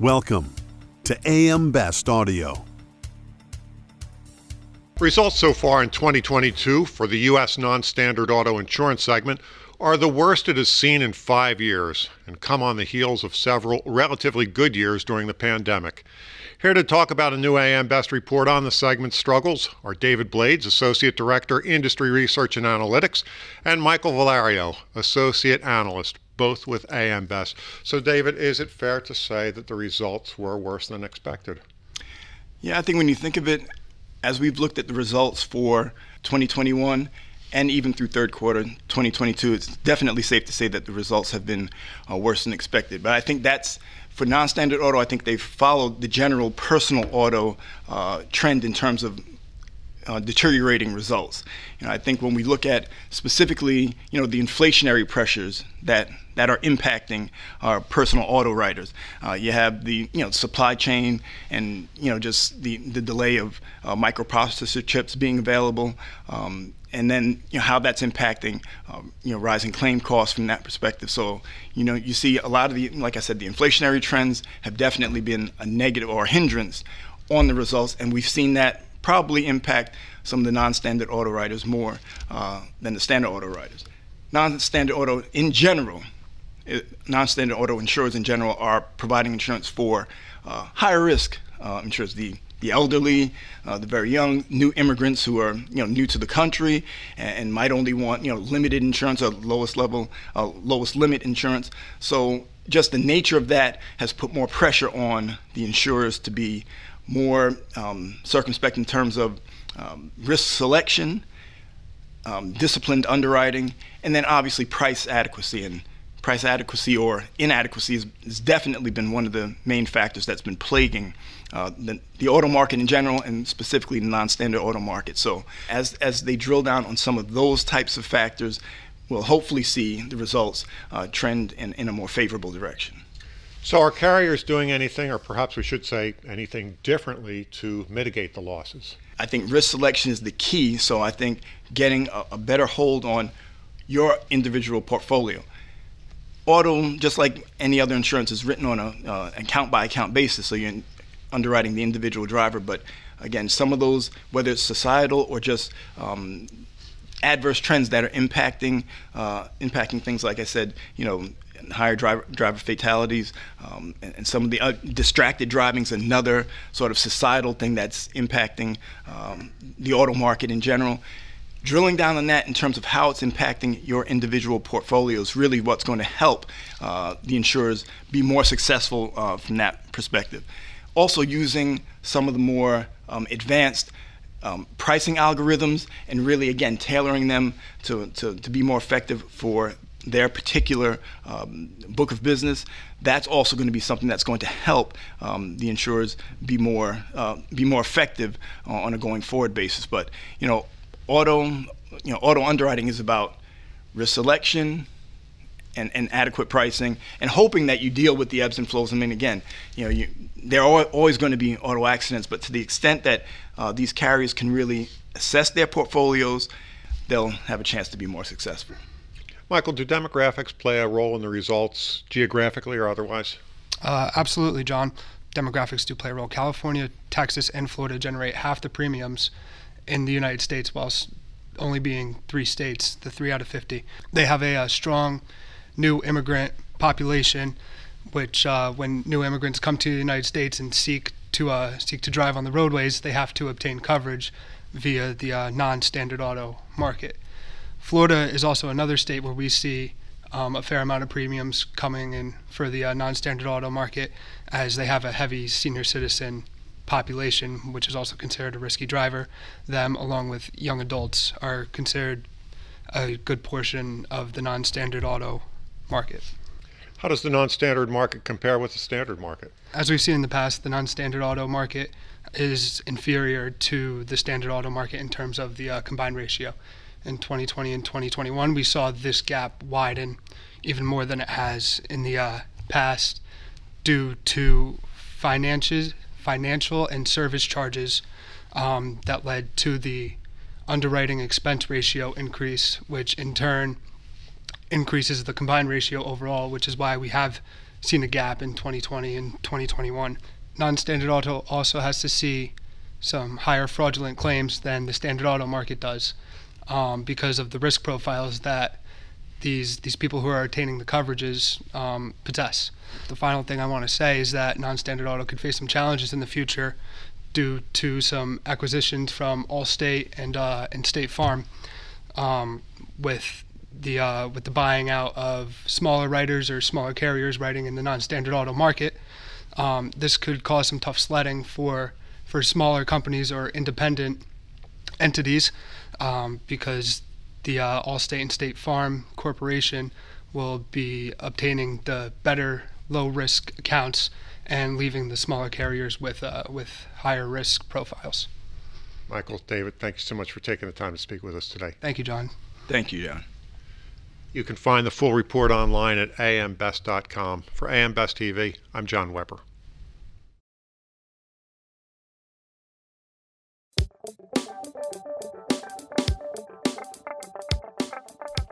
Welcome to AM Best Audio. Results so far in 2022 for the U.S. non standard auto insurance segment are the worst it has seen in five years and come on the heels of several relatively good years during the pandemic. Here to talk about a new AM Best report on the segment's struggles are David Blades, Associate Director, Industry Research and Analytics, and Michael Valerio, Associate Analyst, both with AM Best. So, David, is it fair to say that the results were worse than expected? Yeah, I think when you think of it, as we've looked at the results for 2021 and even through third quarter 2022, it's definitely safe to say that the results have been uh, worse than expected. But I think that's for non-standard auto. I think they've followed the general personal auto uh, trend in terms of uh, deteriorating results. You know, I think when we look at specifically, you know, the inflationary pressures that that are impacting our personal auto writers, uh, you have the you know supply chain and you know just the the delay of uh, microprocessor chips being available. Um, and then you know how that's impacting um, you know rising claim costs from that perspective. So you know you see a lot of the like I said the inflationary trends have definitely been a negative or a hindrance on the results, and we've seen that probably impact some of the non-standard auto writers more uh, than the standard auto writers. Non-standard auto in general, it, non-standard auto insurers in general are providing insurance for uh, higher risk uh, insurers, the the elderly, uh, the very young, new immigrants who are you know new to the country and, and might only want you know limited insurance or lowest level, uh, lowest limit insurance. So just the nature of that has put more pressure on the insurers to be more um, circumspect in terms of um, risk selection, um, disciplined underwriting, and then obviously price adequacy. And price adequacy or inadequacy has, has definitely been one of the main factors that's been plaguing uh, the, the auto market in general and specifically the non-standard auto market. So as, as they drill down on some of those types of factors, we'll hopefully see the results uh, trend in, in a more favorable direction. So, are carriers doing anything, or perhaps we should say anything differently to mitigate the losses? I think risk selection is the key. So, I think getting a, a better hold on your individual portfolio. Auto, just like any other insurance, is written on a uh, account by account basis. So, you're underwriting the individual driver. But again, some of those, whether it's societal or just um, adverse trends that are impacting uh, impacting things like I said, you know, higher driver driver fatalities, um, and, and, some of the uh, distracted driving is another sort of societal thing that's impacting um, the auto market in general. Drilling down on that in terms of how it's impacting your individual portfolio is really what's going to help uh, the insurers be more successful uh, from that perspective. Also, using some of the more um, advanced um, pricing algorithms and really, again, tailoring them to, to, to be more effective for their particular um, book of business, that's also going to be something that's going to help um, the insurers be more uh, be more effective on a going forward basis. But you know, auto you know auto underwriting is about risk selection. And, and adequate pricing, and hoping that you deal with the ebbs and flows. I mean, again, you know, you, there are always going to be auto accidents, but to the extent that uh, these carriers can really assess their portfolios, they'll have a chance to be more successful. Michael, do demographics play a role in the results geographically or otherwise? Uh, absolutely, John. Demographics do play a role. California, Texas, and Florida generate half the premiums in the United States, whilst only being three states, the three out of 50. They have a, a strong new immigrant population, which, uh, when new immigrants come to the United States and seek to uh, seek to drive on the roadways, they have to obtain coverage via the uh, non-standard auto market. Florida is also another state where we see um, a fair amount of premiums coming in for the uh, non-standard auto market, as they have a heavy senior citizen population, which is also considered a risky driver. Them, along with young adults, are considered a good portion of the non-standard auto market. How does the non-standard market compare with the standard market? As we've seen in the past, the non-standard auto market is inferior to the standard auto market in terms of the uh, combined ratio in 2020 and 2021, we saw this gap widen even more than it has in the uh, past due to finances, financial and service charges um, that led to the underwriting expense ratio increase, which in turn increases the combined ratio overall, which is why we have seen a gap in 2020 and 2021. Non-standard auto also has to see some higher fraudulent claims than the standard auto market does um, because of the risk profiles that these these people who are attaining the coverages um, possess. The final thing I want to say is that non-standard auto could face some challenges in the future due to some acquisitions from Allstate and uh, and State Farm, um, with the uh, with the buying out of smaller writers or smaller carriers writing in the non-standard auto market. Um, this could cause some tough sledding for for smaller companies or independent entities um, because the uh, Allstate and State Farm Corporation will be obtaining the better low risk accounts and leaving the smaller carriers with uh, with higher risk profiles. Michael, David, thank you so much for taking the time to speak with us today. Thank you, John. Thank you, John. You can find the full report online at ambest.com. For AM Best TV, I'm John Weber.